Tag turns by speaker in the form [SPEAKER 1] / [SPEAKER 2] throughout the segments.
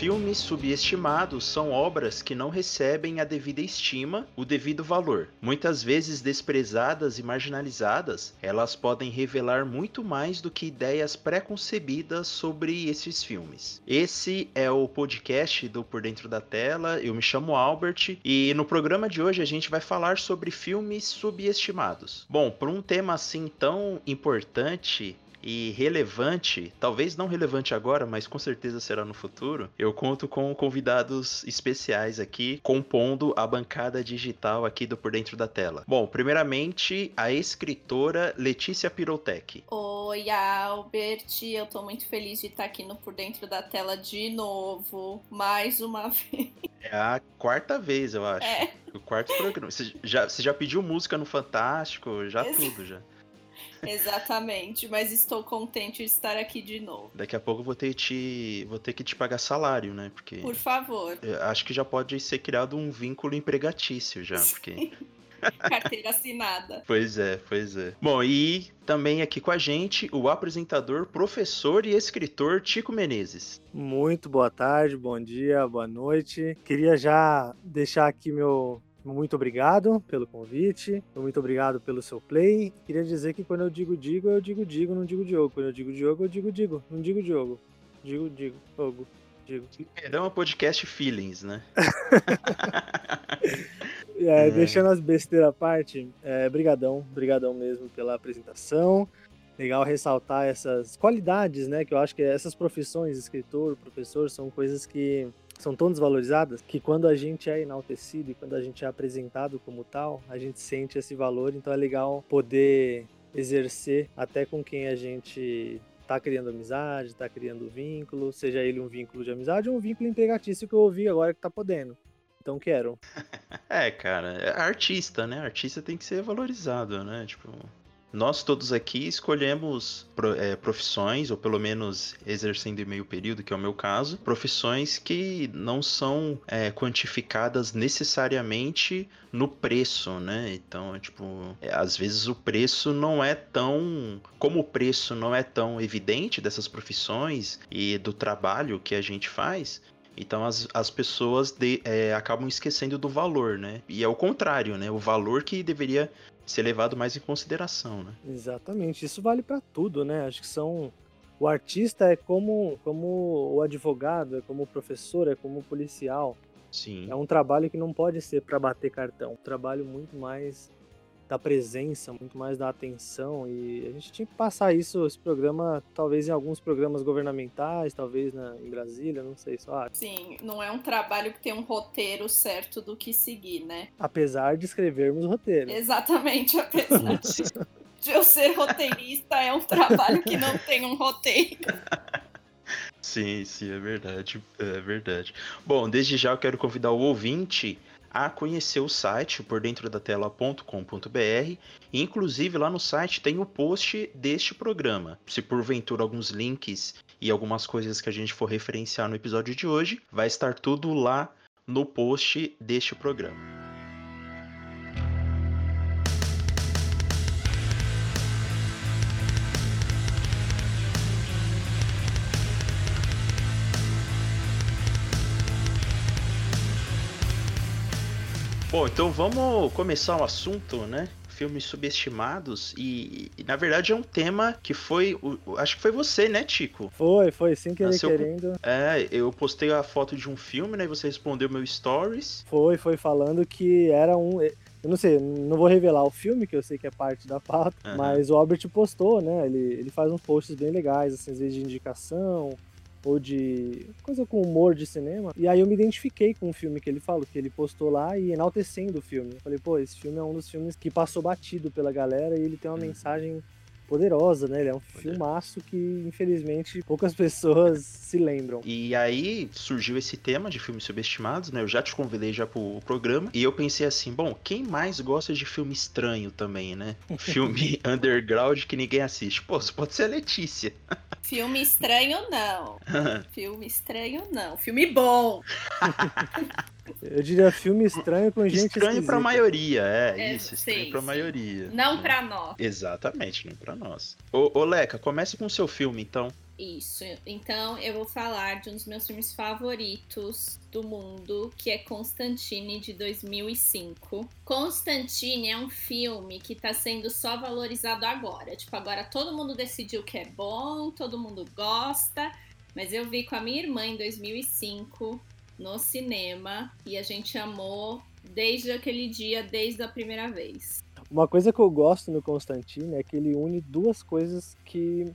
[SPEAKER 1] Filmes subestimados são obras que não recebem a devida estima, o devido valor. Muitas vezes desprezadas e marginalizadas, elas podem revelar muito mais do que ideias pré-concebidas sobre esses filmes. Esse é o podcast do Por Dentro da Tela. Eu me chamo Albert e no programa de hoje a gente vai falar sobre filmes subestimados. Bom, para um tema assim tão importante, e relevante, talvez não relevante agora, mas com certeza será no futuro, eu conto com convidados especiais aqui, compondo a bancada digital aqui do Por Dentro da Tela. Bom, primeiramente, a escritora Letícia Pirotec.
[SPEAKER 2] Oi, Albert, eu tô muito feliz de estar aqui no Por Dentro da Tela de novo, mais uma vez.
[SPEAKER 1] É a quarta vez, eu acho. É. O quarto programa. Você já, você já pediu música no Fantástico, já tudo já.
[SPEAKER 2] Exatamente, mas estou contente de estar aqui de novo.
[SPEAKER 1] Daqui a pouco eu vou ter, te, vou ter que te pagar salário, né? Porque.
[SPEAKER 2] Por favor.
[SPEAKER 1] Acho que já pode ser criado um vínculo empregatício já, porque.
[SPEAKER 2] Carteira assinada.
[SPEAKER 1] Pois é, pois é. Bom, e também aqui com a gente o apresentador, professor e escritor Tico Menezes.
[SPEAKER 3] Muito boa tarde, bom dia, boa noite. Queria já deixar aqui meu muito obrigado pelo convite, muito obrigado pelo seu play. Queria dizer que quando eu digo digo, eu digo digo, não digo Diogo. Quando eu digo Diogo, eu digo digo, não digo Diogo. Digo, digo, Fogo, digo.
[SPEAKER 1] É um podcast feelings, né?
[SPEAKER 3] é, é. Deixando as besteiras à parte, é, brigadão, brigadão mesmo pela apresentação. Legal ressaltar essas qualidades, né? Que eu acho que essas profissões, escritor, professor, são coisas que são tão desvalorizadas que quando a gente é enaltecido e quando a gente é apresentado como tal, a gente sente esse valor. Então é legal poder exercer até com quem a gente tá criando amizade, tá criando vínculo, seja ele um vínculo de amizade ou um vínculo empregatício que eu ouvi agora que tá podendo. Então quero.
[SPEAKER 1] É, cara, é artista, né? Artista tem que ser valorizado, né? Tipo, nós todos aqui escolhemos é, profissões, ou pelo menos exercendo em meio período, que é o meu caso, profissões que não são é, quantificadas necessariamente no preço, né? Então, tipo, é, às vezes o preço não é tão. Como o preço não é tão evidente dessas profissões e do trabalho que a gente faz, então as, as pessoas de, é, acabam esquecendo do valor, né? E é o contrário, né? O valor que deveria ser levado mais em consideração, né?
[SPEAKER 3] Exatamente. Isso vale para tudo, né? Acho que são o artista é como como o advogado, é como o professor, é como o policial.
[SPEAKER 1] Sim.
[SPEAKER 3] É um trabalho que não pode ser para bater cartão. Um trabalho muito mais da presença, muito mais da atenção. E a gente tinha que passar isso, esse programa, talvez em alguns programas governamentais, talvez na, em Brasília, não sei só.
[SPEAKER 2] Sim, não é um trabalho que tem um roteiro certo do que seguir, né?
[SPEAKER 3] Apesar de escrevermos roteiro.
[SPEAKER 2] Exatamente, apesar de eu ser roteirista, é um trabalho que não tem um roteiro.
[SPEAKER 1] Sim, sim, é verdade, é verdade. Bom, desde já eu quero convidar o ouvinte a conhecer o site por dentro da tela.com.br. Inclusive lá no site tem o post deste programa. Se porventura alguns links e algumas coisas que a gente for referenciar no episódio de hoje, vai estar tudo lá no post deste programa. Bom, então vamos começar o assunto, né? Filmes subestimados e, e, na verdade é um tema que foi, o, acho que foi você, né, Tico?
[SPEAKER 3] Foi, foi, sem querer Nasceu querendo.
[SPEAKER 1] É, eu postei a foto de um filme, né, e você respondeu meu stories.
[SPEAKER 3] Foi, foi falando que era um, eu não sei, não vou revelar o filme, que eu sei que é parte da pauta, uhum. mas o Albert postou, né? Ele, ele faz uns posts bem legais, assim, às vezes de indicação, ou de coisa com humor de cinema. E aí eu me identifiquei com o filme que ele falou, que ele postou lá e enaltecendo o filme. Eu falei, pô, esse filme é um dos filmes que passou batido pela galera e ele tem uma mensagem poderosa, né? Ele é um Poder. filmaço que, infelizmente, poucas pessoas se lembram.
[SPEAKER 1] E aí surgiu esse tema de filmes subestimados, né? Eu já te convidei já pro programa. E eu pensei assim, bom, quem mais gosta de filme estranho também, né? Filme underground que ninguém assiste. Pô, isso pode ser a Letícia.
[SPEAKER 2] Filme estranho, não. filme estranho, não. Filme bom.
[SPEAKER 3] Eu diria filme estranho com gente
[SPEAKER 1] Estranho para a maioria, é, é isso, estranho para a maioria.
[SPEAKER 2] Não para nós.
[SPEAKER 1] Exatamente, não para nós. Ô, ô Leca, comece com o seu filme, então.
[SPEAKER 2] Isso. Então eu vou falar de um dos meus filmes favoritos do mundo, que é Constantine de 2005. Constantine é um filme que tá sendo só valorizado agora. Tipo, agora todo mundo decidiu que é bom, todo mundo gosta, mas eu vi com a minha irmã em 2005 no cinema e a gente amou desde aquele dia, desde a primeira vez.
[SPEAKER 3] Uma coisa que eu gosto no Constantine é que ele une duas coisas que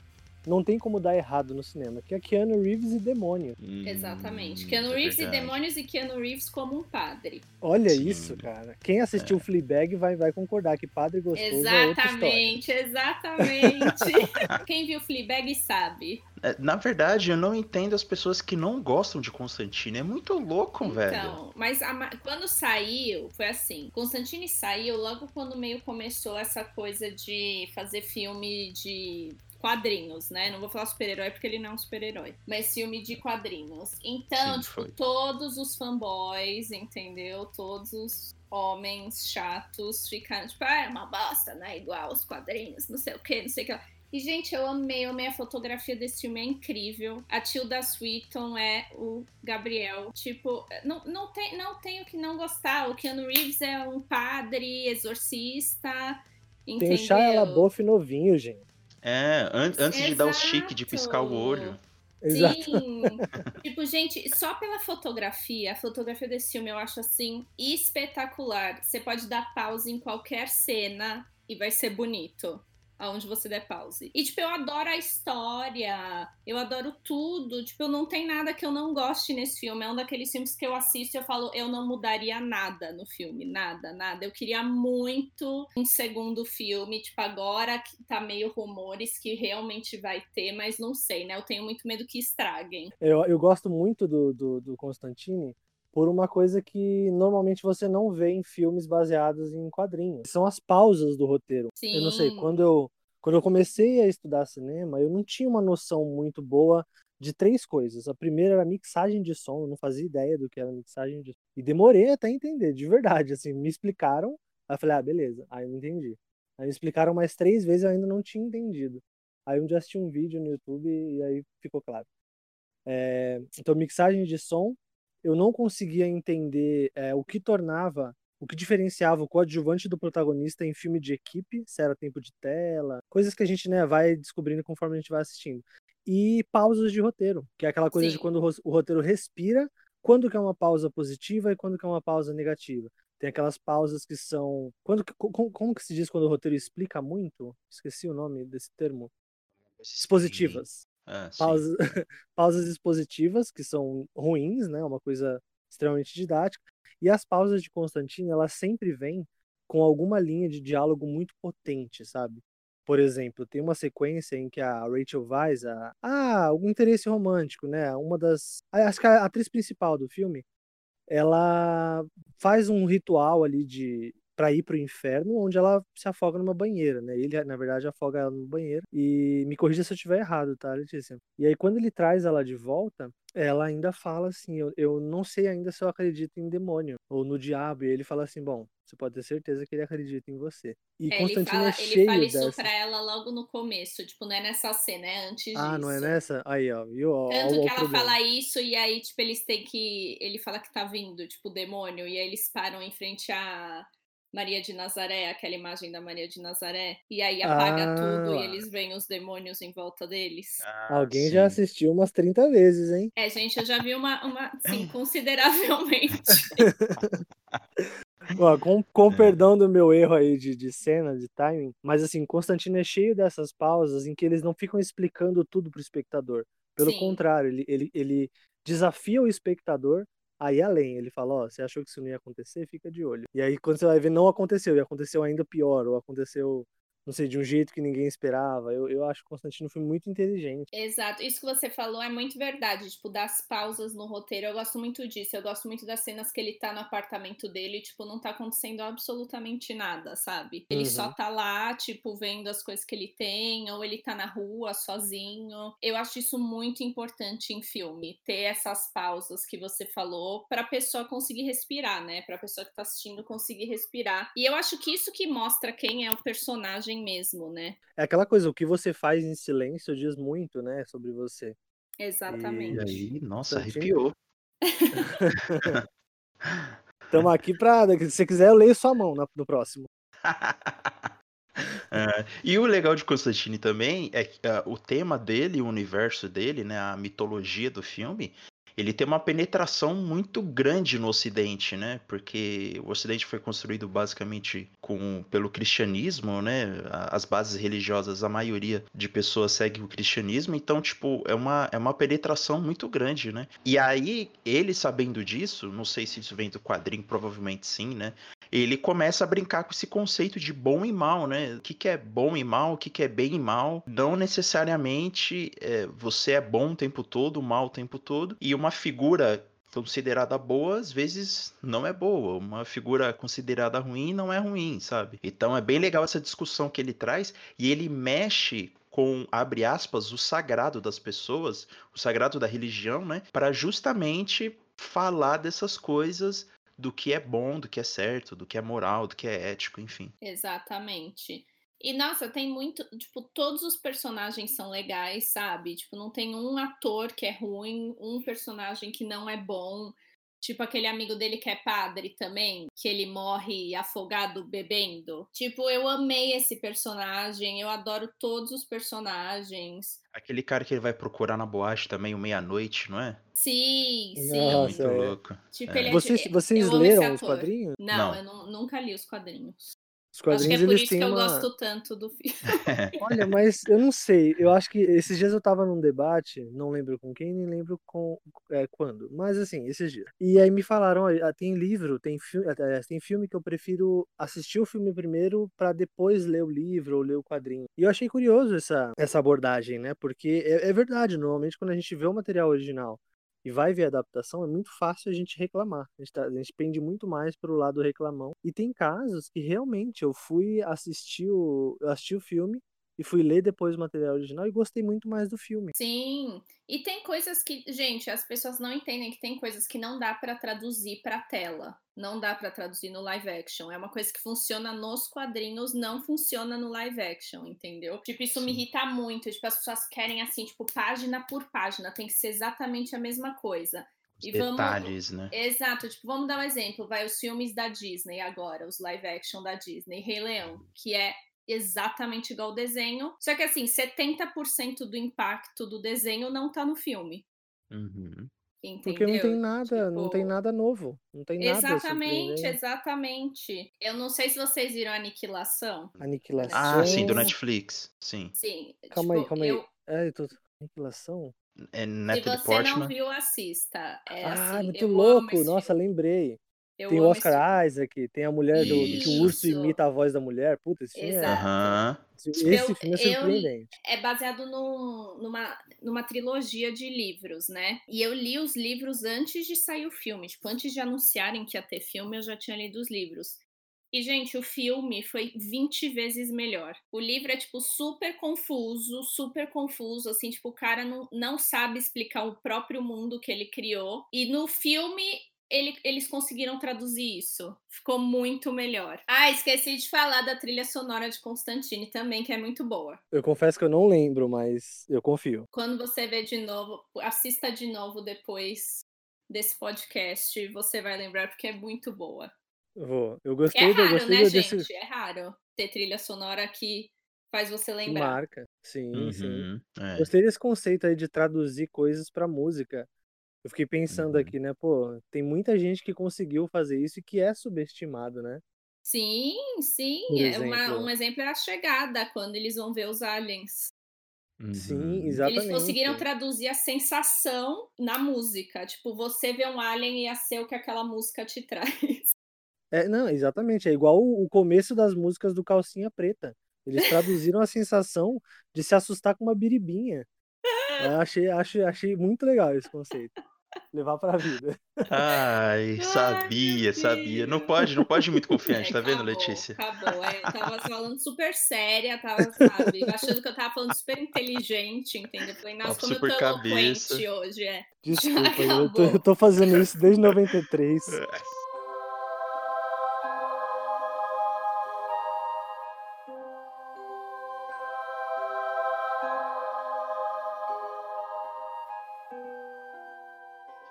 [SPEAKER 3] não tem como dar errado no cinema, que é Keanu Reeves e demônio.
[SPEAKER 2] Hum, Exatamente. Keanu é Reeves verdade. e demônios e Keanu Reeves como um padre.
[SPEAKER 3] Olha Sim. isso, cara. Quem assistiu é. Fleabag vai, vai concordar que padre gostoso
[SPEAKER 2] exatamente,
[SPEAKER 3] é
[SPEAKER 2] Exatamente, Quem viu Fleabag sabe.
[SPEAKER 1] É, na verdade, eu não entendo as pessoas que não gostam de Constantine. É muito louco,
[SPEAKER 2] então,
[SPEAKER 1] velho.
[SPEAKER 2] Então, mas a, quando saiu, foi assim. Constantine saiu logo quando meio começou essa coisa de fazer filme de quadrinhos, né? Não vou falar super-herói porque ele não é um super-herói, mas filme de quadrinhos. Então, Sim, tipo, todos os fanboys, entendeu? Todos os homens chatos ficaram, tipo, ah, é uma bosta, né? Igual os quadrinhos, não sei o que, não sei o que. E, gente, eu amei, eu amei a fotografia desse filme, é incrível. A Tilda Swinton é o Gabriel. Tipo, não, não, tem, não tenho que não gostar. O Keanu Reeves é um padre, exorcista. Entendeu?
[SPEAKER 3] Tem o Shia LaBeouf novinho, gente.
[SPEAKER 1] É, an antes Exato. de dar o chique de piscar o olho.
[SPEAKER 2] Sim. tipo, gente, só pela fotografia, a fotografia desse filme eu acho assim espetacular. Você pode dar pausa em qualquer cena e vai ser bonito aonde você der pause. E, tipo, eu adoro a história, eu adoro tudo. Tipo, eu não tem nada que eu não goste nesse filme. É um daqueles filmes que eu assisto e eu falo, eu não mudaria nada no filme, nada, nada. Eu queria muito um segundo filme, tipo, agora que tá meio rumores que realmente vai ter, mas não sei, né? Eu tenho muito medo que estraguem.
[SPEAKER 3] Eu, eu gosto muito do, do, do Constantine, por uma coisa que normalmente você não vê em filmes baseados em quadrinhos. São as pausas do roteiro.
[SPEAKER 2] Sim.
[SPEAKER 3] Eu não sei, quando eu, quando eu comecei a estudar cinema, eu não tinha uma noção muito boa de três coisas. A primeira era a mixagem de som, eu não fazia ideia do que era mixagem de som. E demorei até entender, de verdade, assim, me explicaram, aí eu falei, ah, beleza, aí eu entendi. Aí me explicaram mais três vezes e eu ainda não tinha entendido. Aí um dia assisti um vídeo no YouTube e aí ficou claro. É, então, mixagem de som, eu não conseguia entender é, o que tornava, o que diferenciava o coadjuvante do protagonista em filme de equipe, se era tempo de tela, coisas que a gente né, vai descobrindo conforme a gente vai assistindo. E pausas de roteiro, que é aquela coisa Sim. de quando o roteiro respira, quando que é uma pausa positiva e quando que é uma pausa negativa. Tem aquelas pausas que são. Quando, como, como que se diz quando o roteiro explica muito? Esqueci o nome desse termo. Expositivas.
[SPEAKER 1] Ah,
[SPEAKER 3] pausas, pausas expositivas, que são ruins, né? Uma coisa extremamente didática. E as pausas de Constantino, elas sempre vêm com alguma linha de diálogo muito potente, sabe? Por exemplo, tem uma sequência em que a Rachel Weisz, a, ah, algum interesse romântico, né? Uma das. Acho que a atriz principal do filme, ela faz um ritual ali de para ir pro inferno, onde ela se afoga numa banheira, né? Ele, na verdade, afoga ela no banheiro. E me corrija se eu estiver errado, tá, Letícia? E aí, quando ele traz ela de volta, ela ainda fala assim: eu, eu não sei ainda se eu acredito em demônio ou no diabo. E ele fala assim: bom, você pode ter certeza que ele acredita em você. E
[SPEAKER 2] é,
[SPEAKER 3] Constantino
[SPEAKER 2] ele
[SPEAKER 3] é fala, é cheio
[SPEAKER 2] ele fala isso
[SPEAKER 3] dessa...
[SPEAKER 2] pra ela logo no começo, tipo, não é nessa cena, é antes
[SPEAKER 3] ah,
[SPEAKER 2] disso.
[SPEAKER 3] não é nessa? Aí, ó, viu?
[SPEAKER 2] Tanto
[SPEAKER 3] ó,
[SPEAKER 2] que ela problema. fala isso e aí, tipo, eles têm que. Ele fala que tá vindo, tipo, o demônio, e aí eles param em frente a Maria de Nazaré, aquela imagem da Maria de Nazaré, e aí apaga ah. tudo e eles veem os demônios em volta deles.
[SPEAKER 3] Ah, Alguém sim. já assistiu umas 30 vezes, hein?
[SPEAKER 2] É, gente, eu já vi uma, uma sim, consideravelmente.
[SPEAKER 3] Ó, com, com é. perdão do meu erro aí de, de cena, de timing, mas assim, Constantino é cheio dessas pausas em que eles não ficam explicando tudo pro espectador. Pelo Sim. contrário, ele, ele, ele desafia o espectador Aí além, ele fala, ó, você achou que isso não ia acontecer? Fica de olho. E aí quando você vai ver, não aconteceu, e aconteceu ainda pior, ou aconteceu não sei, de um jeito que ninguém esperava. Eu, eu acho que o Constantino foi muito inteligente.
[SPEAKER 2] Exato. Isso que você falou é muito verdade. Tipo, das pausas no roteiro. Eu gosto muito disso. Eu gosto muito das cenas que ele tá no apartamento dele, tipo, não tá acontecendo absolutamente nada, sabe? Ele uhum. só tá lá, tipo, vendo as coisas que ele tem, ou ele tá na rua sozinho. Eu acho isso muito importante em filme, ter essas pausas que você falou pra pessoa conseguir respirar, né? Pra pessoa que tá assistindo conseguir respirar. E eu acho que isso que mostra quem é o personagem mesmo, né?
[SPEAKER 3] É aquela coisa, o que você faz em silêncio diz muito, né, sobre você.
[SPEAKER 2] Exatamente.
[SPEAKER 1] E aí, nossa,
[SPEAKER 3] Constantine-
[SPEAKER 1] arrepiou.
[SPEAKER 3] Estamos aqui pra. Se você quiser, eu leio sua mão no próximo.
[SPEAKER 1] É, e o legal de Constantine também é que ah, o tema dele, o universo dele, né, a mitologia do filme, ele tem uma penetração muito grande no Ocidente, né? Porque o Ocidente foi construído basicamente com, pelo cristianismo, né? As bases religiosas, a maioria de pessoas segue o cristianismo, então, tipo, é uma, é uma penetração muito grande, né? E aí, ele sabendo disso, não sei se isso vem do quadrinho, provavelmente sim, né? ele começa a brincar com esse conceito de bom e mal, né? O que, que é bom e mal, o que, que é bem e mal. Não necessariamente é, você é bom o tempo todo, mal o tempo todo, e uma figura considerada boa, às vezes não é boa. Uma figura considerada ruim não é ruim, sabe? Então é bem legal essa discussão que ele traz e ele mexe com, abre aspas, o sagrado das pessoas, o sagrado da religião, né? Para justamente falar dessas coisas do que é bom, do que é certo, do que é moral, do que é ético, enfim.
[SPEAKER 2] Exatamente. E nossa, tem muito, tipo, todos os personagens são legais, sabe? Tipo, não tem um ator que é ruim, um personagem que não é bom. Tipo aquele amigo dele que é padre também, que ele morre afogado bebendo. Tipo, eu amei esse personagem, eu adoro todos os personagens.
[SPEAKER 1] Aquele cara que ele vai procurar na boate também, o meia-noite, não é?
[SPEAKER 2] Sim, sim.
[SPEAKER 3] Nossa,
[SPEAKER 1] Muito
[SPEAKER 3] é.
[SPEAKER 1] louco.
[SPEAKER 2] Tipo,
[SPEAKER 1] É.
[SPEAKER 2] ele é
[SPEAKER 3] Vocês, vocês leram os quadrinhos?
[SPEAKER 2] Não,
[SPEAKER 1] Não.
[SPEAKER 2] eu nu- nunca li os quadrinhos.
[SPEAKER 3] Os
[SPEAKER 2] Acho que
[SPEAKER 3] quadrinhos
[SPEAKER 2] é por isso que eu
[SPEAKER 3] uma.
[SPEAKER 2] gosto tanto do filme.
[SPEAKER 3] Olha, mas eu não sei. Eu acho que esses dias eu tava num debate, não lembro com quem, nem lembro com é, quando. Mas assim, esses dias. E aí me falaram, olha, tem livro, tem filme, tem filme que eu prefiro assistir o filme primeiro pra depois ler o livro ou ler o quadrinho. E eu achei curioso essa, essa abordagem, né? Porque é, é verdade, normalmente quando a gente vê o material original e vai ver a adaptação, é muito fácil a gente reclamar. A gente, tá- a gente pende muito mais pro lado reclamão. E tem casos que realmente eu fui assistir o, eu assisti o filme e fui ler depois o material original e gostei muito mais do filme.
[SPEAKER 2] Sim, e tem coisas que, gente, as pessoas não entendem que tem coisas que não dá pra traduzir pra tela. Não dá pra traduzir no live action. É uma coisa que funciona nos quadrinhos, não funciona no live action, entendeu? Tipo, isso me
[SPEAKER 1] Sim.
[SPEAKER 2] irrita muito. Tipo, as pessoas querem assim, tipo, página por página, tem que ser exatamente a mesma coisa.
[SPEAKER 1] Os
[SPEAKER 2] E vamos-
[SPEAKER 1] detalhes, né?
[SPEAKER 2] Exato, tipo, vamos dar um exemplo, vai os filmes da Disney agora, os live action da Disney, Rei Leão, que é exatamente igual ao desenho, só que assim, 70% do impacto do desenho não tá no filme,
[SPEAKER 1] Uhum.
[SPEAKER 2] entendeu?
[SPEAKER 3] Porque não tem nada, não tem
[SPEAKER 2] Tipo,
[SPEAKER 3] nada novo. Não tem nada
[SPEAKER 2] Exatamente,
[SPEAKER 3] surpreendente.
[SPEAKER 2] exatamente. Eu não sei se vocês viram Aniquilação.
[SPEAKER 3] Aniquilação.
[SPEAKER 1] Ah, sim, do. Netflix. Sim.
[SPEAKER 2] Sim,
[SPEAKER 3] Calma aí,
[SPEAKER 2] tipo,
[SPEAKER 3] calma aí.
[SPEAKER 2] eu-
[SPEAKER 3] É, eu tô... Aniquilação?
[SPEAKER 1] É
[SPEAKER 2] se
[SPEAKER 1] Natalie
[SPEAKER 2] você
[SPEAKER 1] Portman.
[SPEAKER 2] não viu, assista. É,
[SPEAKER 3] ah,
[SPEAKER 2] assim,
[SPEAKER 3] muito
[SPEAKER 2] eu amo
[SPEAKER 3] louco. Nossa,
[SPEAKER 2] filme.
[SPEAKER 3] lembrei.
[SPEAKER 2] Eu
[SPEAKER 3] tem o
[SPEAKER 2] esse
[SPEAKER 3] Oscar Isaac, tem a mulher do, do que o urso imita a voz da mulher. Puta, esse filme é,
[SPEAKER 2] Exato.
[SPEAKER 1] Aham.
[SPEAKER 3] esse,
[SPEAKER 2] Tipo,
[SPEAKER 3] esse
[SPEAKER 2] eu-
[SPEAKER 3] filme é
[SPEAKER 2] eu-
[SPEAKER 3] surpreendente.
[SPEAKER 2] é baseado num- numa, numa trilogia de livros, né? E eu li os livros antes de sair o filme. Tipo, antes de anunciarem que ia ter filme, eu já tinha lido os livros. E, gente, o filme foi 20 vezes melhor. O livro é, tipo, super confuso, super confuso. Assim, tipo, o cara não, não sabe explicar o próprio mundo que ele criou. E no filme, ele- eles conseguiram traduzir isso. Ficou muito melhor. Ah, esqueci de falar da trilha sonora de Constantine também, que é muito boa.
[SPEAKER 3] Eu confesso que eu não lembro, mas eu confio.
[SPEAKER 2] Quando você vê de novo, assista de novo depois desse podcast, você vai lembrar porque é muito boa.
[SPEAKER 3] Eu vou. Eu
[SPEAKER 2] É
[SPEAKER 3] gostei, do, eu
[SPEAKER 2] raro,
[SPEAKER 3] gostei
[SPEAKER 2] né,
[SPEAKER 3] do-
[SPEAKER 2] gente?
[SPEAKER 3] desse
[SPEAKER 2] É raro ter trilha sonora que faz você
[SPEAKER 3] que
[SPEAKER 2] lembrar.
[SPEAKER 3] marca. Sim, sim.
[SPEAKER 1] Uhum. É.
[SPEAKER 3] Gostei desse conceito aí de traduzir coisas pra música. Eu fiquei pensando
[SPEAKER 1] Uhum.
[SPEAKER 3] aqui, né? Pô, tem muita gente que conseguiu fazer isso e que é subestimado, né?
[SPEAKER 2] Sim, sim. É uma-
[SPEAKER 3] exemplo.
[SPEAKER 2] um exemplo é a chegada, quando eles vão ver os aliens.
[SPEAKER 3] Sim,
[SPEAKER 1] Uhum.
[SPEAKER 3] exatamente.
[SPEAKER 2] Eles conseguiram traduzir a sensação na música. Tipo, você vê um alien ia ser o que aquela música te traz.
[SPEAKER 3] É, não, exatamente. É igual o o começo das músicas do Calcinha Preta. Eles traduziram a sensação de se assustar com uma biribinha. Eu achei, achei, achei muito legal esse conceito. Levar pra vida.
[SPEAKER 1] Ai, sabia,
[SPEAKER 2] meu
[SPEAKER 1] sabia. Não pode, não pode ir muito confiante,
[SPEAKER 2] É,
[SPEAKER 1] tá vendo,
[SPEAKER 2] acabou,
[SPEAKER 1] Letícia?
[SPEAKER 2] Acabou. É, eu tava falando super séria, tava, sabe, achando que eu tava falando super inteligente, entendeu? Eu Falei, nossa, como eu tô
[SPEAKER 1] super cabeça.
[SPEAKER 2] eloquente hoje, é.
[SPEAKER 3] Desculpa, eu tô,
[SPEAKER 2] Acabou.
[SPEAKER 3] eu tô fazendo isso desde 93.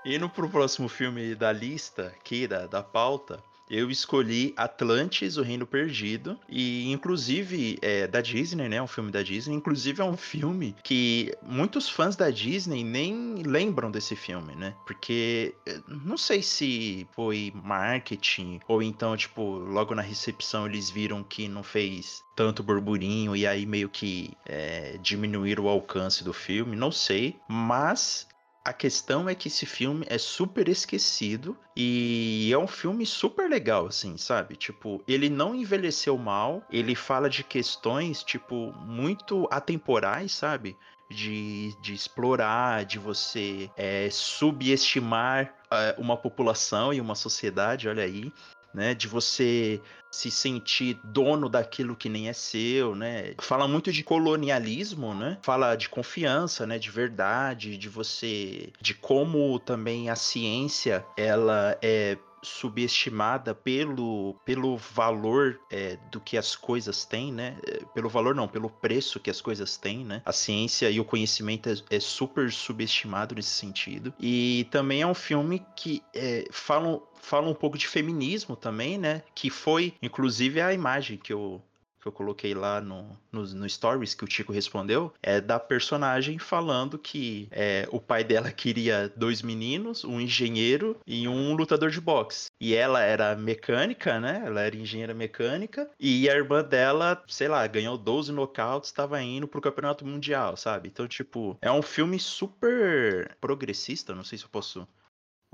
[SPEAKER 1] Indo pro próximo filme da lista, aqui, da, da pauta, eu escolhi Atlantis, o Reino Perdido, e inclusive é da Disney, né? Um filme da Disney. Inclusive é um filme que muitos fãs da Disney nem lembram desse filme, né? Porque eh, não sei se foi marketing ou então, tipo, logo na recepção eles viram que não fez tanto burburinho e aí meio que é, diminuíram o alcance do filme, não sei. Mas a questão é que esse filme é super esquecido e é um filme super legal, assim, sabe? Tipo, ele não envelheceu mal, ele fala de questões, tipo, muito atemporais, sabe? De, de explorar, de você é, subestimar é, uma população e uma sociedade, olha aí né? De você se sentir dono daquilo que nem é seu, né? Fala muito de colonialismo, né? Fala de confiança, né? De verdade, de você, de como também a ciência ela é subestimada pelo, pelo valor é, do que as coisas têm, né? É, pelo valor não, pelo preço que as coisas têm, né? A ciência e o conhecimento é, é super subestimado nesse sentido. E também é um filme que é, fala, fala um pouco de feminismo também, né? Que foi, inclusive, a imagem que eu que eu coloquei lá no, no, no, Stories, que o Tico respondeu, é da personagem falando que é, o pai dela queria dois meninos, um engenheiro e um lutador de boxe. E ela era mecânica, né? Ela era engenheira mecânica. E a irmã dela, sei lá, ganhou 12 nocautes, estava indo pro campeonato mundial, sabe? Então, tipo, é um filme super progressista, não sei se eu posso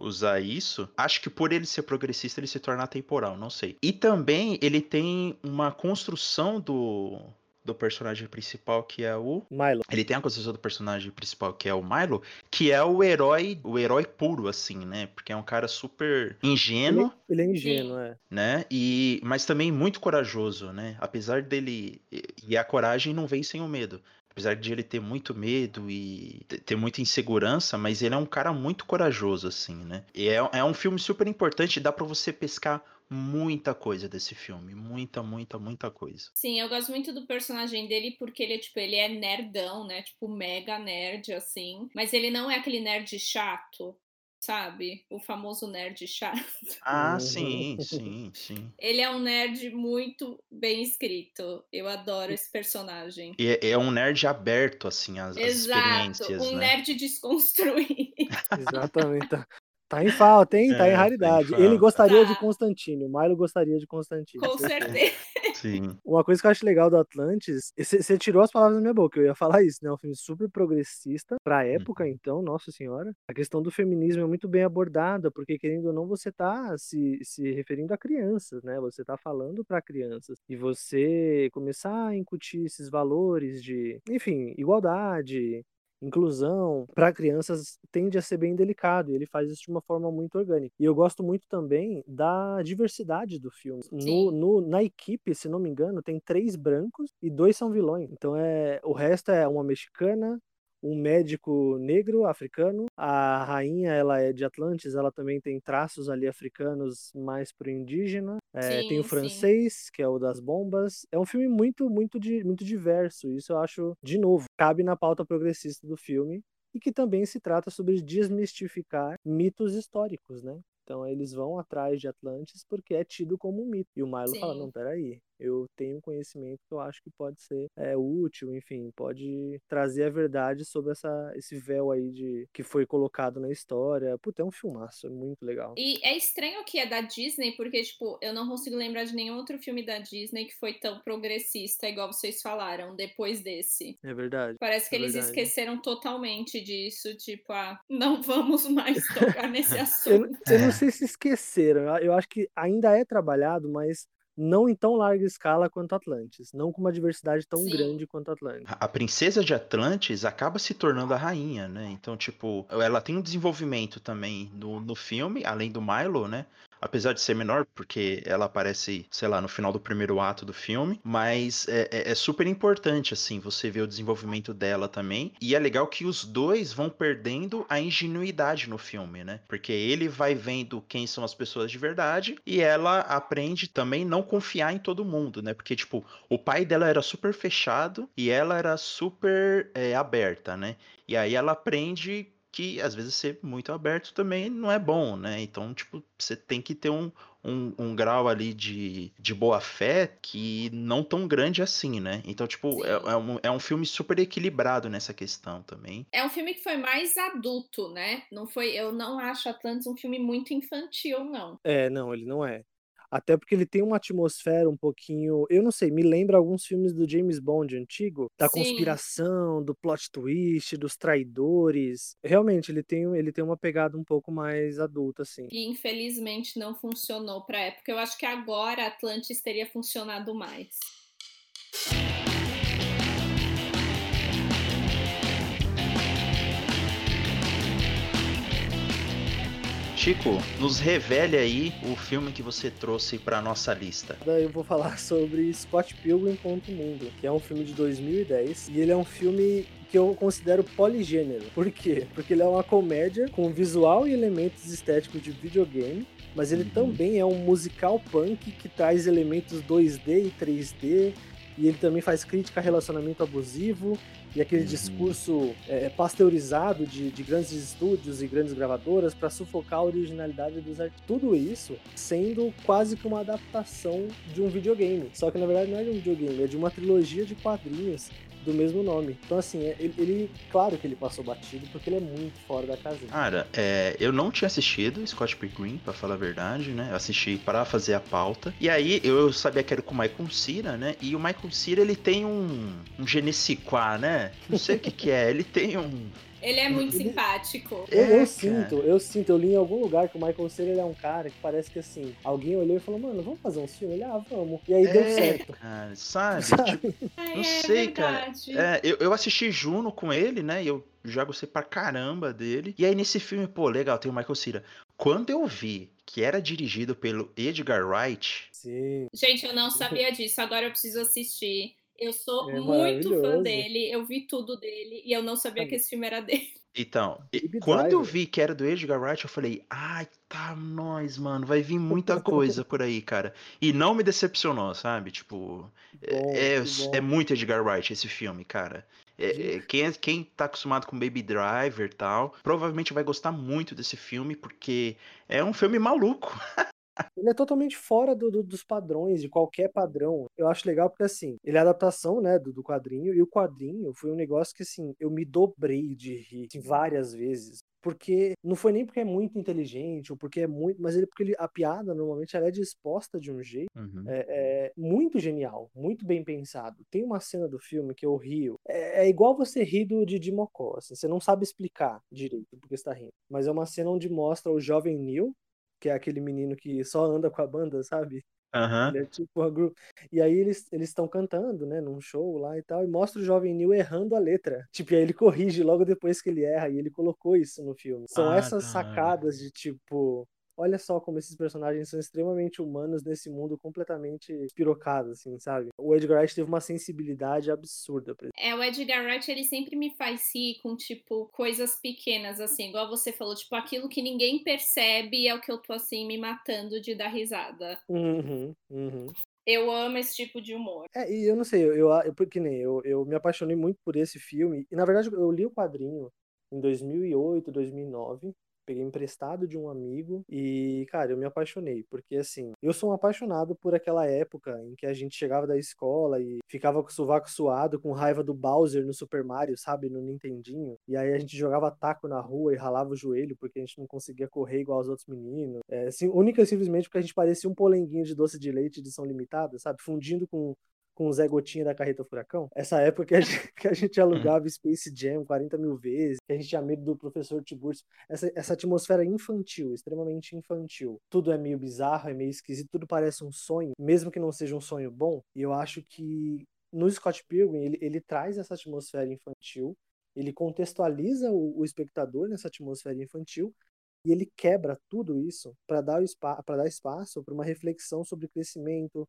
[SPEAKER 1] usar isso, acho que por ele ser progressista ele se torna temporal, não sei. E também ele tem uma construção do do personagem principal que é o
[SPEAKER 3] Milo.
[SPEAKER 1] Ele tem a construção do personagem principal que é o Milo, que é o herói, o herói puro assim, né? Porque é um cara super ingênuo.
[SPEAKER 3] Ele, ele é ingênuo, é.
[SPEAKER 1] Né? E mas também muito corajoso, né? Apesar dele e a coragem não vem sem o medo apesar de ele ter muito medo e ter muita insegurança, mas ele é um cara muito corajoso, assim, né? E é, é um filme super importante, dá para você pescar muita coisa desse filme, muita, muita, muita coisa.
[SPEAKER 2] Sim, eu gosto muito do personagem dele porque ele é tipo, ele é nerdão, né? Tipo, mega nerd assim, mas ele não é aquele nerd chato sabe? O famoso nerd chato.
[SPEAKER 1] Ah, uhum. sim, sim, sim.
[SPEAKER 2] Ele é um nerd muito bem escrito. Eu adoro esse personagem.
[SPEAKER 1] E é, é um nerd aberto, assim, às, Exato, experiências.
[SPEAKER 2] Um
[SPEAKER 1] né?
[SPEAKER 2] nerd desconstruído.
[SPEAKER 3] Exatamente. Tá em falta, hein? Tá em é, raridade. Tá em Ele gostaria tá. de Constantino. O Milo gostaria de Constantino.
[SPEAKER 2] Com certeza.
[SPEAKER 1] Sim.
[SPEAKER 3] Uma coisa que eu acho legal do Atlantis, você tirou as palavras da minha boca, eu ia falar isso, né? É um filme super progressista, pra época, uhum. então, nossa senhora. A questão do feminismo é muito bem abordada, porque querendo ou não, você tá se, se referindo a crianças, né? Você tá falando para crianças. E você começar a incutir esses valores de, enfim, igualdade, inclusão para crianças tende a ser bem delicado e ele faz isso de uma forma muito orgânica. E eu gosto muito também da diversidade do filme. No, no, na equipe, se não me engano, tem três brancos e dois são vilões. Então é o resto é uma mexicana, um médico negro africano. A rainha, ela é de Atlantis, ela também tem traços ali africanos mais pro indígena. É, sim, tem o francês, sim. que é o das bombas. É um filme muito, muito, muito diverso. Isso eu acho, de novo, cabe na pauta progressista do filme. E que também se trata sobre desmistificar mitos históricos, né? Então eles vão atrás de Atlantis porque é tido como um mito. E o Milo Sim. fala: não, peraí, eu tenho conhecimento que eu acho que pode ser é, útil, enfim, pode trazer a verdade sobre essa, esse véu aí de que foi colocado na história. Puta, é um filmaço, é muito legal.
[SPEAKER 2] E é estranho que é da Disney, porque, tipo, eu não consigo lembrar de nenhum outro filme da Disney que foi tão progressista, igual vocês falaram, depois desse.
[SPEAKER 3] É verdade.
[SPEAKER 2] Parece que
[SPEAKER 3] é
[SPEAKER 2] eles
[SPEAKER 3] verdade.
[SPEAKER 2] esqueceram totalmente disso, tipo, ah, não vamos mais tocar nesse assunto.
[SPEAKER 3] eu, eu não sei se esqueceram, eu acho que ainda é trabalhado, mas não em tão larga escala quanto Atlantis, não com uma diversidade tão Sim. grande quanto Atlantis.
[SPEAKER 1] A princesa de Atlantis acaba se tornando a rainha, né? Então, tipo, ela tem um desenvolvimento também no, no filme, além do Milo, né? Apesar de ser menor, porque ela aparece, sei lá, no final do primeiro ato do filme, mas é, é, é, super importante, assim, você ver o desenvolvimento dela também. E é legal que os dois vão perdendo a ingenuidade no filme, né? Porque ele vai vendo quem são as pessoas de verdade e ela aprende também não confiar em todo mundo, né? Porque, tipo, o pai dela era super fechado e ela era super é, aberta, né? E aí ela aprende que às vezes ser muito aberto também não é bom, né? Então, tipo, você tem que ter um, um, um, grau ali de, de boa fé que não tão grande assim, né? Então, tipo, é, é, um, é um filme super equilibrado nessa questão também.
[SPEAKER 2] É um filme que foi mais adulto, né? Não foi, eu não acho Atlantis um filme muito infantil, não.
[SPEAKER 3] É, não, ele não é. Até porque ele tem uma atmosfera um pouquinho. Eu não sei, me lembra alguns filmes do James Bond antigo, da Sim. conspiração, do plot twist, dos traidores. Realmente, ele tem, ele tem uma pegada um pouco mais adulta, assim.
[SPEAKER 2] E infelizmente não funcionou pra época. Eu acho que agora Atlantis teria funcionado mais.
[SPEAKER 1] Chico, nos revele aí o filme que você trouxe para nossa lista.
[SPEAKER 3] Eu vou falar sobre Scott Pilgrim contra o Mundo, que é um filme de 2010 e ele é um filme que eu considero poligênero. Por quê? Porque ele é uma comédia com visual e elementos estéticos de videogame, mas ele uhum. também é um musical punk que traz elementos 2D e 3D, e ele também faz crítica a relacionamento abusivo e aquele uhum. discurso é, pasteurizado de, de, grandes estúdios e grandes gravadoras para sufocar a originalidade dos artistas. Tudo isso sendo quase que uma adaptação de um videogame. Só que na verdade não é de um videogame, é de uma trilogia de quadrinhos do mesmo nome. Então, assim, é, ele, ele, claro que ele passou batido, porque ele é muito fora da casinha.
[SPEAKER 1] Cara, é, eu não tinha assistido Scott Pilgrim, pra falar a verdade, né? Eu assisti para fazer a pauta. E aí, eu sabia que era com o Michael Cera, né? E o Michael Cera, ele tem um, um Genesiquá, né? Não sei o que que é. Ele tem um
[SPEAKER 2] ele é muito ele... simpático.
[SPEAKER 3] Eu, eu sinto, eu sinto, eu li em algum lugar que o Michael Cera é um cara que parece que assim, alguém olhou e falou, mano, vamos fazer um filme? Ele, ah, vamos. E aí é, deu certo.
[SPEAKER 1] Cara, sabe? sabe? Tipo, não é, sei, cara. É, eu, eu assisti Juno com ele, né? E eu já gostei pra caramba dele. E aí nesse filme, pô, legal, tem o Michael Cera. Quando eu vi que era dirigido pelo Edgar Wright.
[SPEAKER 3] Sim.
[SPEAKER 2] Gente, eu não sabia disso, agora eu preciso assistir. Eu sou é muito fã dele, eu vi tudo dele e eu não sabia que esse filme era dele.
[SPEAKER 1] Então, quando eu vi que era do Edgar Wright, eu falei, ai, tá nós, mano, vai vir muita coisa por aí, cara. E não me decepcionou, sabe? Tipo, é, bom, é, é, muito Edgar Wright esse filme, cara. É, é, quem, quem tá acostumado com Baby Driver e tal, provavelmente vai gostar muito desse filme, porque é um filme maluco.
[SPEAKER 3] Ele é totalmente fora do, do, dos padrões, de qualquer padrão. Eu acho legal porque, assim, ele é adaptação, né, do, do quadrinho, e o quadrinho foi um negócio que, assim, eu me dobrei de rir assim, várias vezes porque não foi nem porque é muito inteligente ou porque é muito, mas ele porque ele, a piada normalmente ela é disposta de um jeito uhum. é, é, muito genial, muito bem pensado. Tem uma cena do filme que eu rio, é, é igual você rir do Didi Mocó, assim, você não sabe explicar direito porque está rindo, mas é uma cena onde mostra o jovem Neil que é aquele menino que só anda com a banda, sabe?
[SPEAKER 1] Uhum.
[SPEAKER 3] Ele é tipo uma grupo. E aí eles estão cantando, né, num show lá e tal, e mostra o jovem Neil errando a letra. Tipo, e aí ele corrige logo depois que ele erra, e ele colocou isso no filme. São ah, essas tá. sacadas de tipo, olha só como esses personagens são extremamente humanos nesse mundo completamente espirocado, assim, sabe? O Edgar Wright teve uma sensibilidade absurda. Pra
[SPEAKER 2] é, o Edgar Wright, ele sempre me faz rir com, tipo, coisas pequenas, assim, igual você falou, tipo, aquilo que ninguém percebe é o que eu tô, assim, me matando de dar risada.
[SPEAKER 3] Uhum, uhum.
[SPEAKER 2] Eu amo esse tipo de humor.
[SPEAKER 3] É, e eu não sei, eu, eu, eu porque nem eu, eu me apaixonei muito por esse filme. E na verdade eu li o quadrinho em 2008, 2009 peguei emprestado de um amigo e, cara, eu me apaixonei, porque assim, eu sou um apaixonado por aquela época em que a gente chegava da escola e ficava com o sovaco suado, com raiva do Bowser no Super Mario, sabe, no Nintendinho, e aí a gente jogava taco na rua e ralava o joelho porque a gente não conseguia correr igual aos outros meninos. É, assim, única e simplesmente porque a gente parecia um polenguinho de doce de leite edição limitada, sabe, fundindo com com o Zé Gotinha da Carreta Furacão. Essa época que a gente, que a gente alugava Space Jam 40 mil vezes, que a gente tinha medo do professor Tiburcio. Essa, essa atmosfera infantil, extremamente infantil. Tudo é meio bizarro, é meio esquisito, tudo parece um sonho, mesmo que não seja um sonho bom. E eu acho que no Scott Pilgrim ele, ele traz essa atmosfera infantil, ele contextualiza o, o espectador nessa atmosfera infantil e ele quebra tudo isso para dar, dar espaço para uma reflexão sobre crescimento,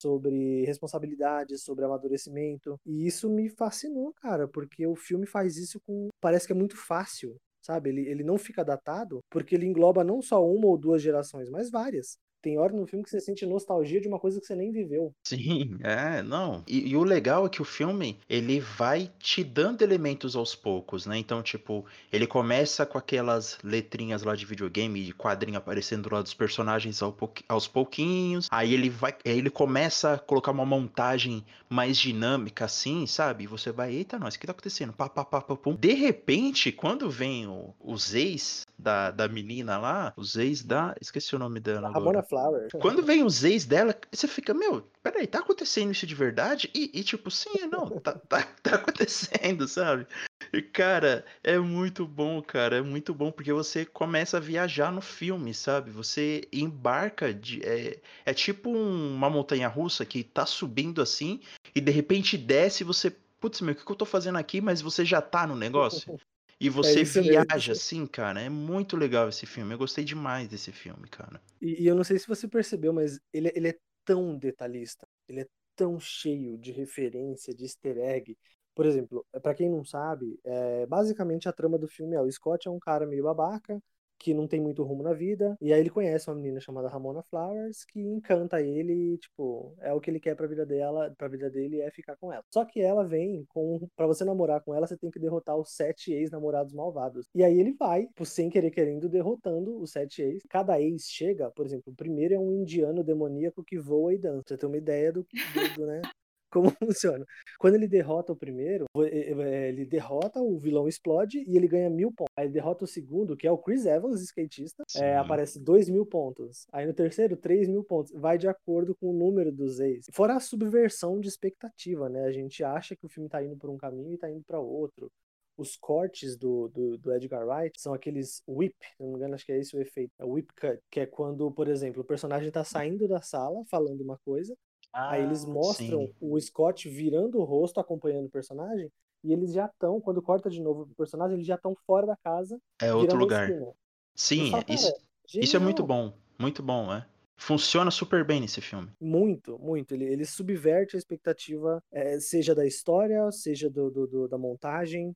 [SPEAKER 3] sobre responsabilidade, sobre amadurecimento. E isso me fascinou, cara, porque o filme faz isso com. Parece que é muito fácil, sabe? Ele, ele não fica datado, porque ele engloba não só uma ou duas gerações, mas várias. Tem hora no filme que você sente nostalgia de uma coisa que você nem viveu.
[SPEAKER 1] Sim, é, não. E, e, o legal é que o filme, ele vai te dando elementos aos poucos, né? Então, tipo, ele começa com aquelas letrinhas lá de videogame, de quadrinho aparecendo lá dos personagens aos pouquinhos. Aí ele vai, aí ele começa a colocar uma montagem mais dinâmica assim, sabe? E você vai, eita, nós, o que tá acontecendo? Pá, pá, pá, pá, pum. De repente, quando vem o, os ex da, da menina lá, os ex da. Esqueci o nome dela. A
[SPEAKER 3] Ramona Flower.
[SPEAKER 1] Quando vem os ex dela, você fica, meu, peraí, tá acontecendo isso de verdade? E, e tipo, sim, não, tá, tá, tá acontecendo, sabe? E, cara, é muito bom, cara. É muito bom porque você começa a viajar no filme, sabe? Você embarca de. É, é tipo um, uma montanha russa que tá subindo assim e de repente desce e você. Putz, meu, o que, que eu tô fazendo aqui? Mas você já tá no negócio. E é você é viaja assim, cara. É muito legal esse filme. Eu gostei demais desse filme, cara.
[SPEAKER 3] E, e eu não sei se você percebeu, mas ele, ele é tão detalhista. Ele é tão cheio de referência, de easter egg. Por exemplo, para quem não sabe, é, basicamente a trama do filme é o Scott é um cara meio babaca, que não tem muito rumo na vida. E aí ele conhece uma menina chamada Ramona Flowers que encanta ele, tipo, é o que ele quer pra vida dela, pra vida dele é ficar com ela. Só que ela vem com para você namorar com ela, você tem que derrotar os sete ex-namorados malvados. E aí ele vai, tipo, sem querer querendo, derrotando os sete ex. Cada ex chega, por exemplo, o primeiro é um indiano demoníaco que voa e dança. Você tem uma ideia do, do, do né? Como funciona. Quando ele derrota o primeiro, ele derrota, o vilão explode e ele ganha mil pontos. Aí ele derrota o segundo, que é o Chris Evans, skatista, é, aparece dois mil pontos. Aí no terceiro, três mil pontos. Vai de acordo com o número dos ex. Fora a subversão de expectativa, né? A gente acha que o filme tá indo por um caminho e tá indo para outro os cortes do, do, do, Edgar Wright são aqueles whip, se não me engano, acho que é esse o efeito. É whip cut, que é quando, por exemplo, o personagem tá saindo da sala falando uma coisa, ah, Aí eles mostram sim. o Scott virando o rosto, acompanhando o personagem, e eles já estão, quando corta de novo o personagem, eles já estão fora da casa.
[SPEAKER 1] É outro lugar. Sim, falo, isso, isso é muito bom. Muito bom, é. Funciona super bem nesse filme.
[SPEAKER 3] Muito, muito. Ele, ele subverte a expectativa, é, seja da história, seja do, do, do da montagem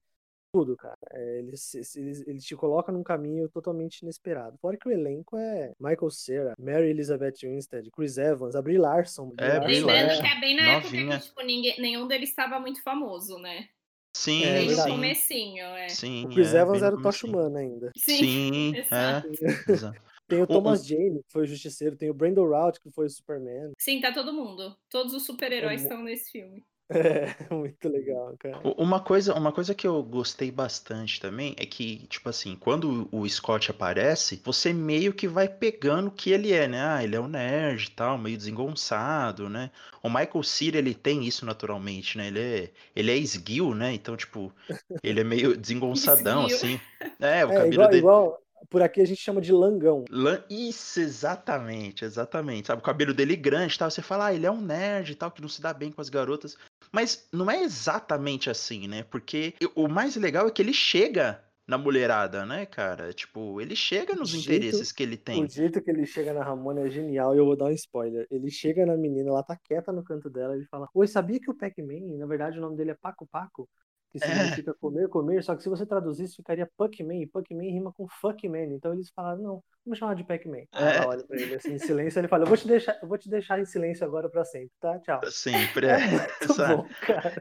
[SPEAKER 3] tudo, cara. É, eles, eles, eles te colocam num caminho totalmente inesperado. Fora que o elenco é Michael Cera, Mary Elizabeth Winstead, Chris Evans, a Brie Larson.
[SPEAKER 1] É,
[SPEAKER 2] Brie Lembrando que é bem na Novinha. época que tipo, ninguém, nenhum deles estava muito famoso, né?
[SPEAKER 1] Sim,
[SPEAKER 2] é,
[SPEAKER 1] sim.
[SPEAKER 2] comecinho, é.
[SPEAKER 1] Sim,
[SPEAKER 3] o Chris é, Evans era o Tosh Humano ainda.
[SPEAKER 1] Sim, sim é. Exato.
[SPEAKER 3] Tem o Thomas o, Jane, que foi o Justiceiro, tem o Brandon Routh, que foi o Superman.
[SPEAKER 2] Sim, tá todo mundo. Todos os super-heróis estão nesse filme.
[SPEAKER 3] É, muito legal, cara.
[SPEAKER 1] Uma coisa, uma coisa que eu gostei bastante também é que, tipo assim, quando o Scott aparece, você meio que vai pegando o que ele é, né? Ah, ele é um nerd e tal, meio desengonçado, né? O Michael Cera, ele tem isso naturalmente, né? Ele é, ele é esguio, né? Então, tipo, ele é meio desengonçadão, assim. É, o é, cabelo
[SPEAKER 3] igual,
[SPEAKER 1] dele...
[SPEAKER 3] Igual por aqui a gente chama de langão.
[SPEAKER 1] Lan... Isso, exatamente, exatamente. Sabe, o cabelo dele grande tal. Você fala, ah, ele é um nerd e tal, que não se dá bem com as garotas. Mas não é exatamente assim, né? Porque o mais legal é que ele chega na mulherada, né, cara? Tipo, ele chega nos jeito, interesses que ele tem.
[SPEAKER 3] O jeito que ele chega na Ramona é genial e eu vou dar um spoiler. Ele chega na menina, ela tá quieta no canto dela, ele fala: Oi, sabia que o Pac-Man, na verdade o nome dele é Paco Paco? Que significa é. comer, comer, só que se você traduzisse ficaria Puckman, e Puckman rima com Fuckman, então eles falaram, não, vamos chamar de Pac-Man. É. Ela olha pra ele assim, em silêncio, ele fala, eu vou te deixar, eu vou te deixar em silêncio agora pra sempre, tá? Tchau.
[SPEAKER 1] Sempre, é. é bom,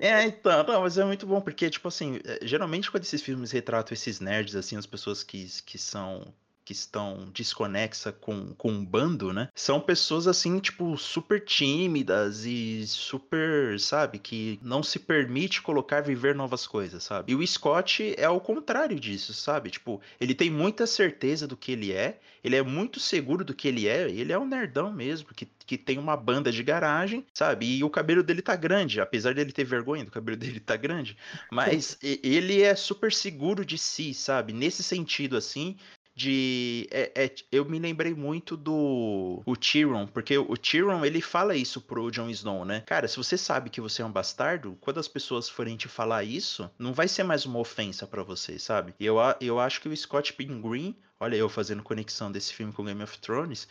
[SPEAKER 1] é, então, não, mas é muito bom, porque, tipo assim, é, geralmente quando esses filmes retratam esses nerds, assim, as pessoas que, que são que estão desconexa com, com um bando, né? São pessoas assim, tipo, super tímidas e super, sabe, que não se permite colocar viver novas coisas, sabe? E o Scott é o contrário disso, sabe? Tipo, ele tem muita certeza do que ele é, ele é muito seguro do que ele é, ele é um nerdão mesmo, que, que tem uma banda de garagem, sabe? E o cabelo dele tá grande, apesar dele ter vergonha do cabelo dele tá grande, mas ele é super seguro de si, sabe? Nesse sentido, assim, de. É, é, eu me lembrei muito do o Tyrion, porque o Tyrion ele fala isso pro Jon Snow, né? Cara, se você sabe que você é um bastardo, quando as pessoas forem te falar isso, não vai ser mais uma ofensa para você, sabe? E eu, eu acho que o Scott Pilgrim, olha eu fazendo conexão desse filme com Game of Thrones,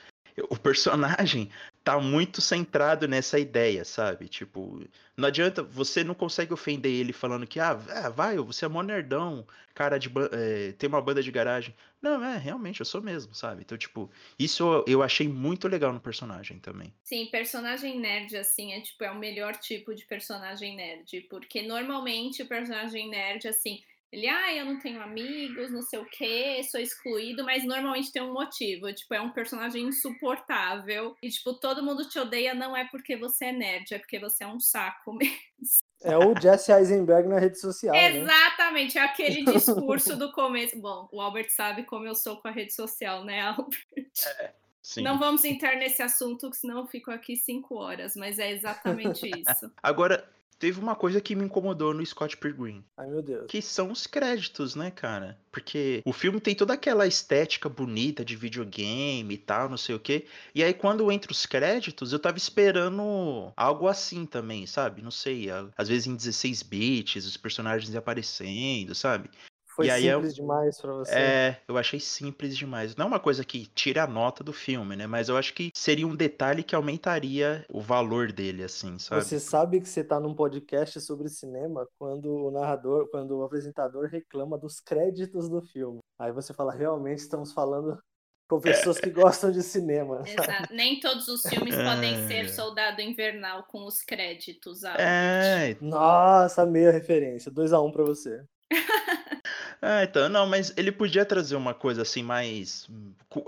[SPEAKER 1] o personagem tá muito centrado nessa ideia, sabe? Tipo, não adianta, você não consegue ofender ele falando que, ah, é, vai, você é mó nerdão, cara de é, tem uma banda de garagem. Não, é, realmente, eu sou mesmo, sabe? Então, tipo, isso eu achei muito legal no personagem também.
[SPEAKER 2] Sim, personagem nerd, assim, é tipo, é o melhor tipo de personagem nerd, porque normalmente o personagem nerd, assim, ele, ah, eu não tenho amigos, não sei o quê, sou excluído, mas normalmente tem um motivo. Tipo, é um personagem insuportável. E, tipo, todo mundo te odeia não é porque você é nerd, é porque você é um saco mesmo.
[SPEAKER 3] É o Jesse Eisenberg na rede social.
[SPEAKER 2] Né? Exatamente, né? é aquele discurso do começo. Bom, o Albert sabe como eu sou com a rede social, né, Albert? É. Sim. Não vamos entrar nesse assunto, senão eu fico aqui cinco horas, mas é exatamente isso.
[SPEAKER 1] Agora, teve uma coisa que me incomodou no Scott Pilgrim.
[SPEAKER 3] Ai, meu Deus.
[SPEAKER 1] Que são os créditos, né, cara? Porque o filme tem toda aquela estética bonita de videogame e tal, não sei o quê. E aí, quando entra os créditos, eu tava esperando algo assim também, sabe? Não sei. Às vezes em 16 bits, os personagens aparecendo, sabe?
[SPEAKER 3] Foi e simples demais pra você.
[SPEAKER 1] É, eu achei simples demais. Não é uma coisa que tira a nota do filme, né? Mas eu acho que seria um detalhe que aumentaria o valor dele, assim, sabe?
[SPEAKER 3] Você sabe que você tá num podcast sobre cinema quando o narrador, quando o apresentador reclama dos créditos do filme. Aí você fala, realmente estamos falando com pessoas que gostam de cinema.
[SPEAKER 2] Exato. Nem todos os filmes podem ser Soldado Invernal com os créditos.
[SPEAKER 1] É.
[SPEAKER 3] Nossa, meia referência. 2 a 1 um para você.
[SPEAKER 1] Ah, então, não, mas ele podia trazer uma coisa assim mais.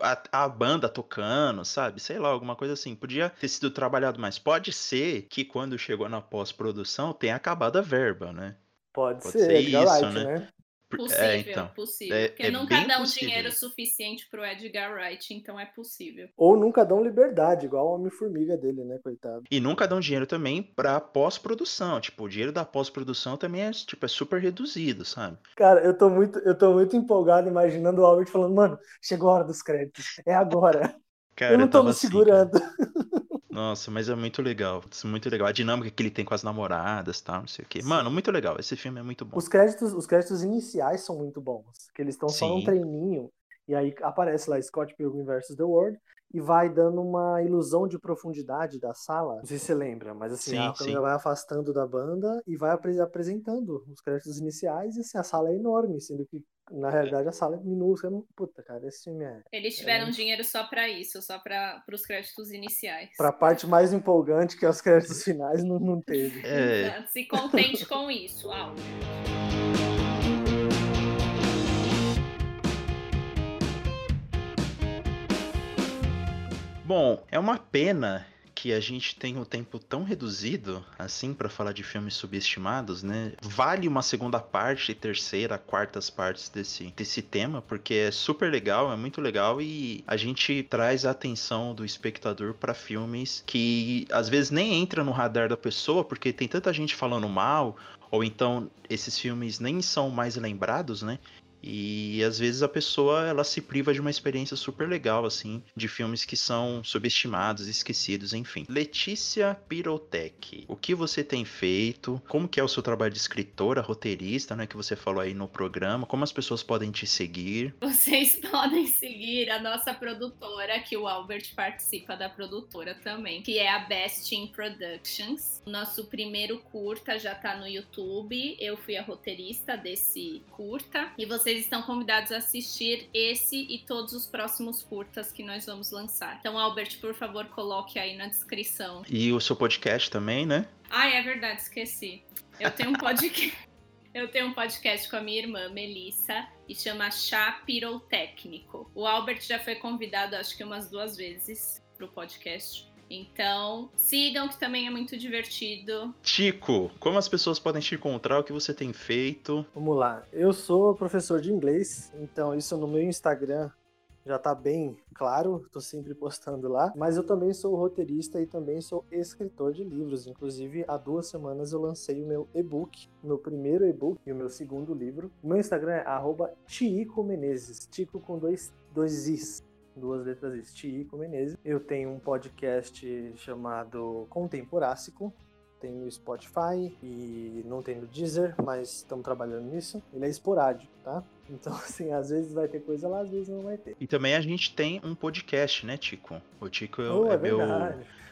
[SPEAKER 1] A, a, banda tocando, sabe? Sei lá, alguma coisa assim. Podia ter sido trabalhado mais. Pode ser que quando chegou na pós-produção tenha acabado a verba, né?
[SPEAKER 3] Pode, Pode ser, ser isso, Light, né? né?
[SPEAKER 2] É, possível, é, então, possível. É, Porque é nunca dão possível. dinheiro suficiente pro Edgar Wright, então é possível.
[SPEAKER 3] Ou nunca dão liberdade, igual o Homem-Formiga dele, né, coitado.
[SPEAKER 1] E nunca dão dinheiro também pra pós-produção. Tipo, o dinheiro da pós-produção também é, tipo, é super reduzido, sabe?
[SPEAKER 3] Cara, eu tô muito, eu tô muito empolgado imaginando o Albert falando, mano, chegou a hora dos créditos. É agora. Cara, eu não tô me assim, segurando.
[SPEAKER 1] Nossa, mas é muito legal. É muito legal. A dinâmica que ele tem com as namoradas tal, não sei o quê. Mano, muito legal. Esse filme é muito bom.
[SPEAKER 3] Os créditos, os créditos iniciais são muito bons. Que eles estão só num treininho. E aí aparece lá Scott Pilgrim vs. The World e vai dando uma ilusão de profundidade da sala. Não sei se você lembra, mas assim, sim, a câmera vai afastando da banda e vai apresentando os créditos iniciais e assim, a sala é enorme, sendo que na realidade a sala é minúscula. Puta, cara, esse filme é.
[SPEAKER 2] Eles tiveram é... dinheiro só para isso, só para os créditos iniciais.
[SPEAKER 3] Pra parte mais empolgante, que é os créditos finais, não, não teve.
[SPEAKER 1] É...
[SPEAKER 2] Se contente com isso, Al.
[SPEAKER 1] Bom, é uma pena que a gente tem o tempo tão reduzido assim para falar de filmes subestimados, né? Vale uma segunda parte, terceira, quartas partes desse, desse tema, porque é super legal, é muito legal e a gente traz a atenção do espectador para filmes que às vezes nem entra no radar da pessoa, porque tem tanta gente falando mal, ou então esses filmes nem são mais lembrados, né? E às vezes a pessoa ela se priva de uma experiência super legal, assim, de filmes que são subestimados, esquecidos, enfim. Letícia Pirotec, o que você tem feito? Como que é o seu trabalho de escritora, roteirista, né, que você falou aí no programa? Como as pessoas podem te seguir?
[SPEAKER 2] Vocês podem seguir a nossa produtora, que o Albert participa da produtora também, que é a Best in Productions. Nosso primeiro curta já tá no YouTube. Eu fui a roteirista desse curta e vocês vocês estão convidados a assistir esse e todos os próximos curtas que nós vamos lançar. Então, Albert, por favor, coloque aí na descrição.
[SPEAKER 1] E o seu podcast também, né?
[SPEAKER 2] Ah, é verdade, esqueci. Eu tenho um podcast. Eu tenho um podcast com a minha irmã, Melissa, e chama Chá Pirotécnico. O Albert já foi convidado, acho que umas duas vezes, pro podcast. Então, sigam que também é muito divertido.
[SPEAKER 1] Tico, como as pessoas podem te encontrar? O que você tem feito?
[SPEAKER 3] Vamos lá. Eu sou professor de inglês, então isso no meu Instagram já tá bem claro, tô sempre postando lá. Mas eu também sou roteirista e também sou escritor de livros. Inclusive, há duas semanas eu lancei o meu e-book, meu primeiro e-book e o meu segundo livro. O meu Instagram é Tico Menezes, Tico com dois, dois Is duas letras isso, Tico Menezes. Eu tenho um podcast chamado Contemporássico, tem no Spotify e não tem no Deezer, mas estamos trabalhando nisso. Ele é esporádico, tá? Então, assim, às vezes vai ter coisa lá, às vezes não vai ter.
[SPEAKER 1] E também a gente tem um podcast, né, Tico? O Tico oh, é, é meu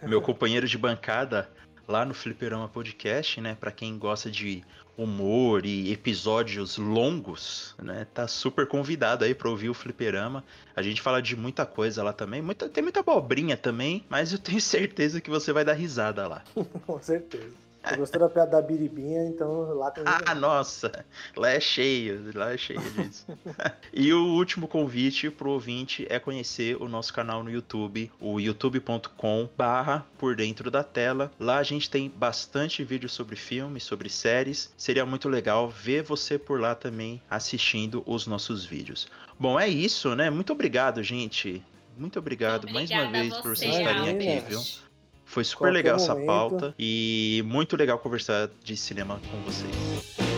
[SPEAKER 1] meu companheiro de bancada lá no Fliperama Podcast, né? Para quem gosta de humor e episódios longos, né? Tá super convidado aí para ouvir o Fliperama. A gente fala de muita coisa lá também, muita, tem muita abobrinha também, mas eu tenho certeza que você vai dar risada lá.
[SPEAKER 3] Com certeza. Eu gostei da piada da biribinha, então lá tem.
[SPEAKER 1] Ah, nossa! Lá é cheio, lá é cheio disso. e o último convite pro ouvinte é conhecer o nosso canal no YouTube, o youtube.com barra por dentro da tela. Lá a gente tem bastante vídeo sobre filmes, sobre séries. Seria muito legal ver você por lá também assistindo os nossos vídeos. Bom, é isso, né? Muito obrigado, gente. Muito obrigado
[SPEAKER 2] Obrigada
[SPEAKER 1] mais uma vez por vocês estarem aqui, viu? Foi super
[SPEAKER 3] Qualquer
[SPEAKER 1] legal essa
[SPEAKER 3] momento.
[SPEAKER 1] pauta e muito legal conversar de cinema com vocês.